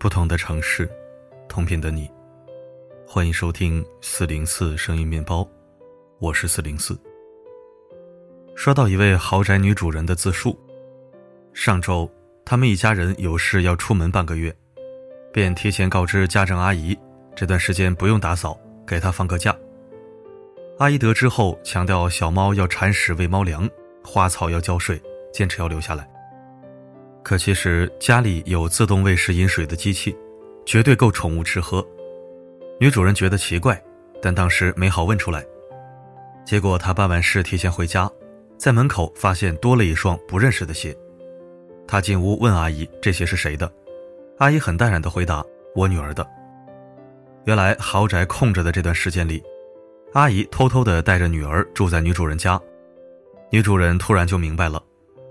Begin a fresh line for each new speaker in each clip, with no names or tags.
不同的城市，同频的你，欢迎收听四零四声音面包，我是四零四。刷到一位豪宅女主人的自述，上周他们一家人有事要出门半个月，便提前告知家政阿姨，这段时间不用打扫，给她放个假。阿姨得知后强调，小猫要铲屎喂猫粮，花草要浇水，坚持要留下来。可其实家里有自动喂食饮水的机器，绝对够宠物吃喝。女主人觉得奇怪，但当时没好问出来。结果她办完事提前回家，在门口发现多了一双不认识的鞋。她进屋问阿姨这鞋是谁的，阿姨很淡然地回答：“我女儿的。”原来豪宅空着的这段时间里，阿姨偷偷地带着女儿住在女主人家。女主人突然就明白了。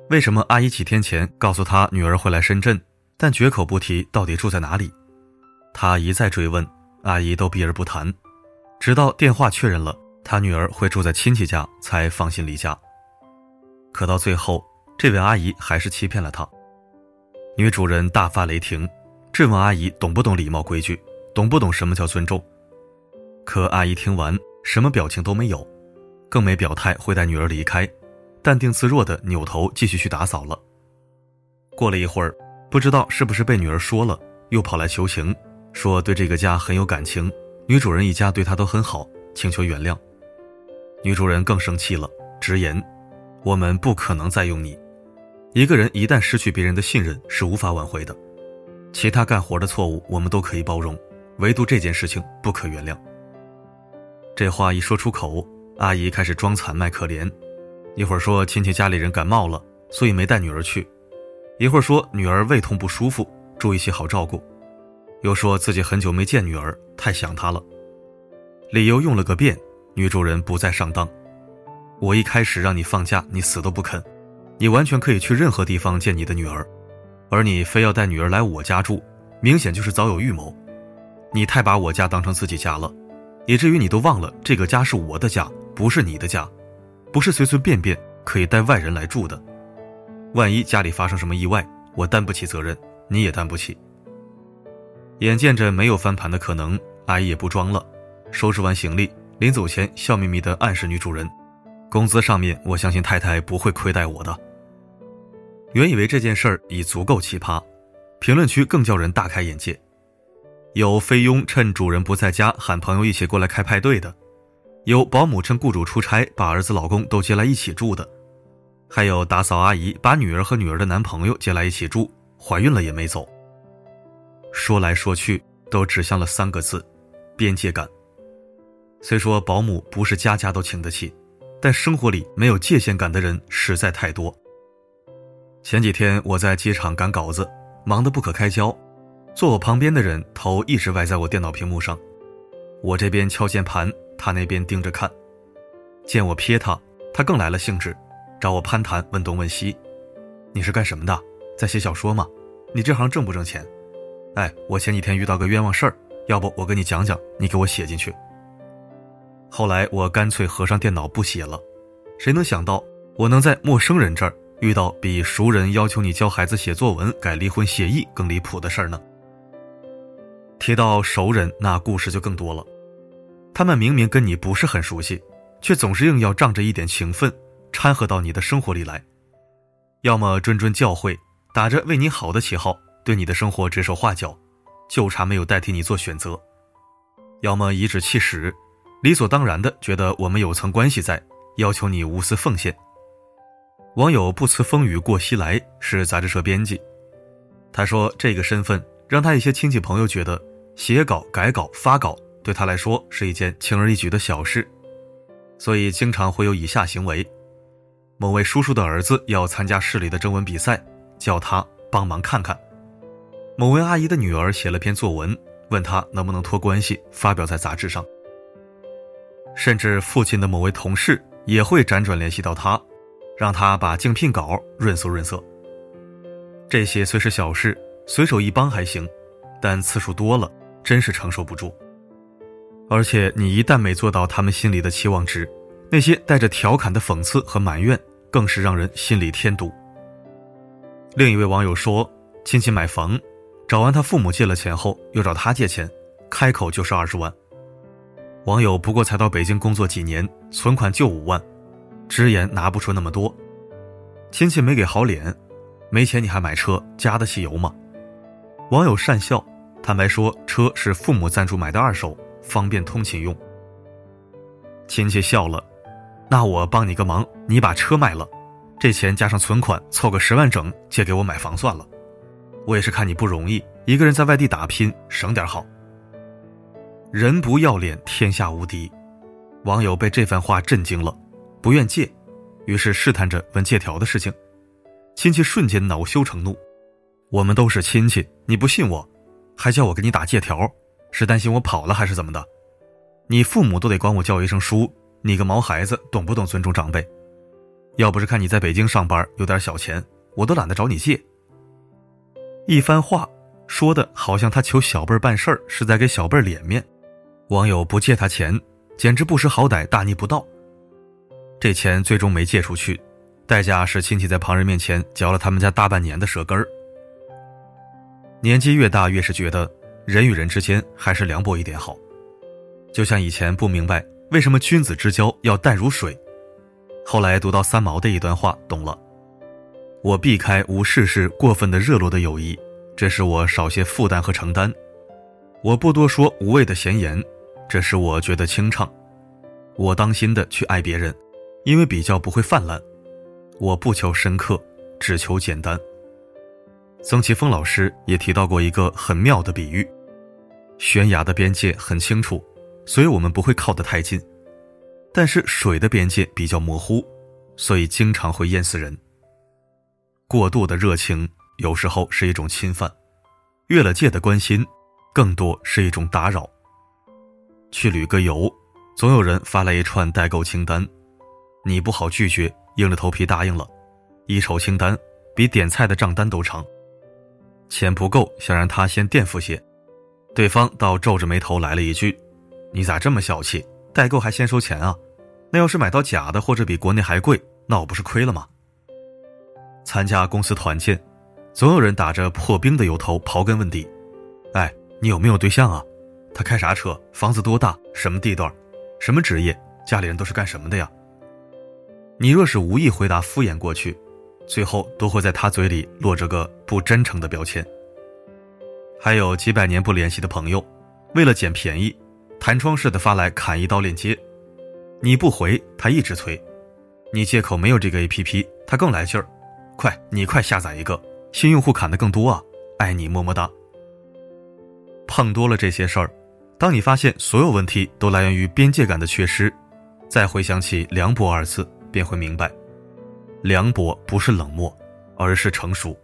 为什么阿姨几天前告诉她女儿会来深圳，但绝口不提到底住在哪里？她一再追问，阿姨都避而不谈，直到电话确认了她女儿会住在亲戚家，才放心离家。可到最后，这位阿姨还是欺骗了她。女主人大发雷霆，质问阿姨懂不懂礼貌规矩，懂不懂什么叫尊重。可阿姨听完，什么表情都没有，更没表态会带女儿离开。淡定自若的扭头继续去打扫了。过了一会儿，不知道是不是被女儿说了，又跑来求情，说对这个家很有感情，女主人一家对她都很好，请求原谅。女主人更生气了，直言：“我们不可能再用你。一个人一旦失去别人的信任，是无法挽回的。其他干活的错误我们都可以包容，唯独这件事情不可原谅。”这话一说出口，阿姨开始装惨卖可怜。一会儿说亲戚家里人感冒了，所以没带女儿去；一会儿说女儿胃痛不舒服，住一起好照顾；又说自己很久没见女儿，太想她了。理由用了个遍，女主人不再上当。我一开始让你放假，你死都不肯。你完全可以去任何地方见你的女儿，而你非要带女儿来我家住，明显就是早有预谋。你太把我家当成自己家了，以至于你都忘了这个家是我的家，不是你的家。不是随随便便可以带外人来住的，万一家里发生什么意外，我担不起责任，你也担不起。眼见着没有翻盘的可能，阿姨也不装了，收拾完行李，临走前笑眯眯地暗示女主人：“工资上面，我相信太太不会亏待我的。”原以为这件事儿已足够奇葩，评论区更叫人大开眼界，有菲佣趁主人不在家喊朋友一起过来开派对的。有保姆趁雇主出差把儿子、老公都接来一起住的，还有打扫阿姨把女儿和女儿的男朋友接来一起住，怀孕了也没走。说来说去都指向了三个字：边界感。虽说保姆不是家家都请得起，但生活里没有界限感的人实在太多。前几天我在机场赶稿子，忙得不可开交，坐我旁边的人头一直歪在我电脑屏幕上，我这边敲键盘。他那边盯着看，见我瞥他，他更来了兴致，找我攀谈，问东问西。你是干什么的？在写小说吗？你这行挣不挣钱？哎，我前几天遇到个冤枉事儿，要不我跟你讲讲，你给我写进去。后来我干脆合上电脑不写了。谁能想到我能在陌生人这儿遇到比熟人要求你教孩子写作文、改离婚协议更离谱的事儿呢？提到熟人，那故事就更多了。他们明明跟你不是很熟悉，却总是硬要仗着一点情分掺和到你的生活里来，要么谆谆教诲，打着为你好的旗号对你的生活指手画脚，就差没有代替你做选择；要么颐指气使，理所当然的觉得我们有层关系在，要求你无私奉献。网友不辞风雨过西来是杂志社编辑，他说这个身份让他一些亲戚朋友觉得写稿、改稿、发稿。对他来说是一件轻而易举的小事，所以经常会有以下行为：某位叔叔的儿子要参加市里的征文比赛，叫他帮忙看看；某位阿姨的女儿写了篇作文，问他能不能托关系发表在杂志上；甚至父亲的某位同事也会辗转联系到他，让他把竞聘稿润色润色。这些虽是小事，随手一帮还行，但次数多了，真是承受不住。而且你一旦没做到他们心里的期望值，那些带着调侃的讽刺和埋怨，更是让人心里添堵。另一位网友说：“亲戚买房，找完他父母借了钱后，又找他借钱，开口就是二十万。网友不过才到北京工作几年，存款就五万，直言拿不出那么多。亲戚没给好脸，没钱你还买车，加得起油吗？网友讪笑，坦白说车是父母赞助买的二手，方便通勤用。亲戚笑了，那我帮你个忙，你把车卖了，这钱加上存款，凑个十万整，借给我买房算了。我也是看你不容易，一个人在外地打拼，省点好。人不要脸，天下无敌。网友被这番话震惊了，不愿借，于是试探着问借条的事情。亲戚瞬间恼羞成怒：“我们都是亲戚，你不信我，还叫我给你打借条，是担心我跑了还是怎么的？你父母都得管我叫一声叔，你个毛孩子懂不懂尊重长辈？要不是看你在北京上班有点小钱，我都懒得找你借。”一番话说的好像他求小辈办事儿是在给小辈脸面。网友不借他钱，简直不识好歹、大逆不道。这钱最终没借出去，代价是亲戚在旁人面前嚼了他们家大半年的舌根儿。年纪越大，越是觉得人与人之间还是凉薄一点好。就像以前不明白为什么君子之交要淡如水，后来读到三毛的一段话，懂了。我避开无事事过分的热络的友谊，这使我少些负担和承担。我不多说无谓的闲言。这使我觉得清畅，我当心的去爱别人，因为比较不会泛滥。我不求深刻，只求简单。曾奇峰老师也提到过一个很妙的比喻：悬崖的边界很清楚，所以我们不会靠得太近；但是水的边界比较模糊，所以经常会淹死人。过度的热情有时候是一种侵犯，越了界的关心，更多是一种打扰。去旅个游，总有人发来一串代购清单，你不好拒绝，硬着头皮答应了。一瞅清单，比点菜的账单都长。钱不够，想让他先垫付些，对方倒皱着眉头来了一句：“你咋这么小气？代购还先收钱啊？那要是买到假的或者比国内还贵，那我不是亏了吗？”参加公司团建，总有人打着破冰的由头刨根问底：“哎，你有没有对象啊？”他开啥车？房子多大？什么地段？什么职业？家里人都是干什么的呀？你若是无意回答敷衍过去，最后都会在他嘴里落着个不真诚的标签。还有几百年不联系的朋友，为了捡便宜，弹窗式的发来砍一刀链接，你不回，他一直催。你借口没有这个 APP，他更来劲儿，快，你快下载一个，新用户砍的更多啊！爱你么么哒。碰多了这些事儿。当你发现所有问题都来源于边界感的缺失，再回想起“凉薄”二字，便会明白，凉薄不是冷漠，而是成熟，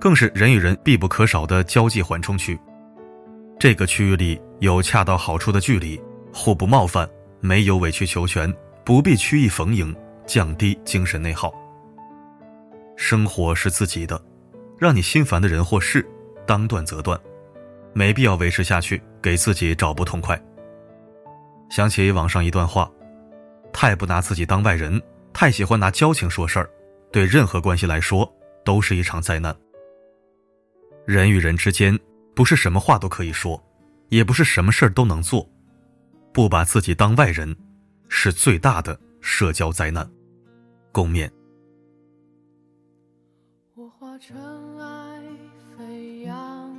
更是人与人必不可少的交际缓冲区。这个区域里有恰到好处的距离，互不冒犯，没有委曲求全，不必曲意逢迎，降低精神内耗。生活是自己的，让你心烦的人或事，当断则断。没必要维持下去，给自己找不痛快。想起网上一段话：太不拿自己当外人，太喜欢拿交情说事儿，对任何关系来说都是一场灾难。人与人之间，不是什么话都可以说，也不是什么事儿都能做。不把自己当外人，是最大的社交灾难。共勉。我化尘埃飞扬。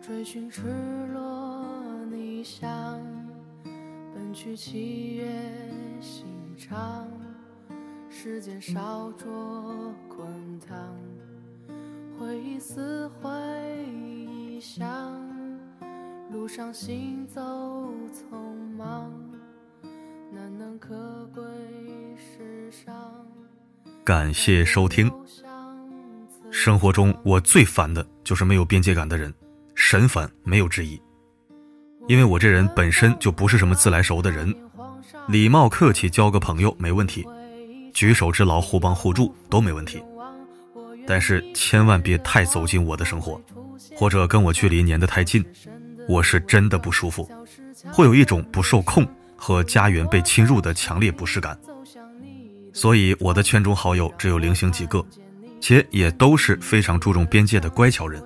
追寻赤裸逆翔，奔去七月心肠，时间烧灼滚烫，回忆撕毁臆想，路上行走匆忙，难能可贵世上。感谢收听。生活中我最烦的就是没有边界感的人。神烦没有之一，因为我这人本身就不是什么自来熟的人，礼貌客气交个朋友没问题，举手之劳互帮互助都没问题，但是千万别太走进我的生活，或者跟我距离粘得太近，我是真的不舒服，会有一种不受控和家园被侵入的强烈不适感。所以我的圈中好友只有零星几个，且也都是非常注重边界的乖巧人。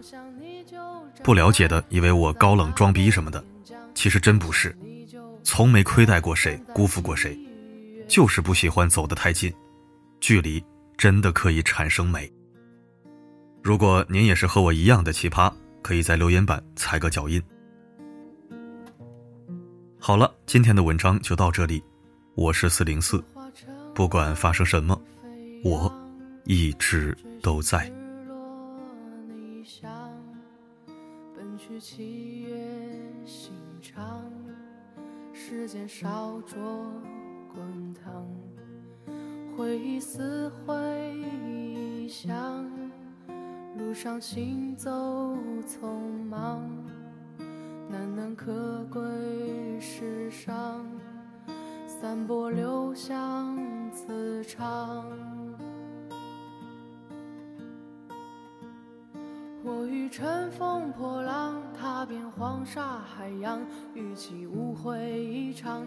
不了解的以为我高冷装逼什么的，其实真不是，从没亏待过谁，辜负过谁，就是不喜欢走得太近，距离真的可以产生美。如果您也是和我一样的奇葩，可以在留言板踩个脚印。好了，今天的文章就到这里，我是四零四，不管发生什么，我一直都在。时间烧灼滚烫，回忆似回响，路上行走匆忙，难能可贵世上，散播留香磁场。我欲乘风破浪，踏遍黄沙海洋，与其误会一场，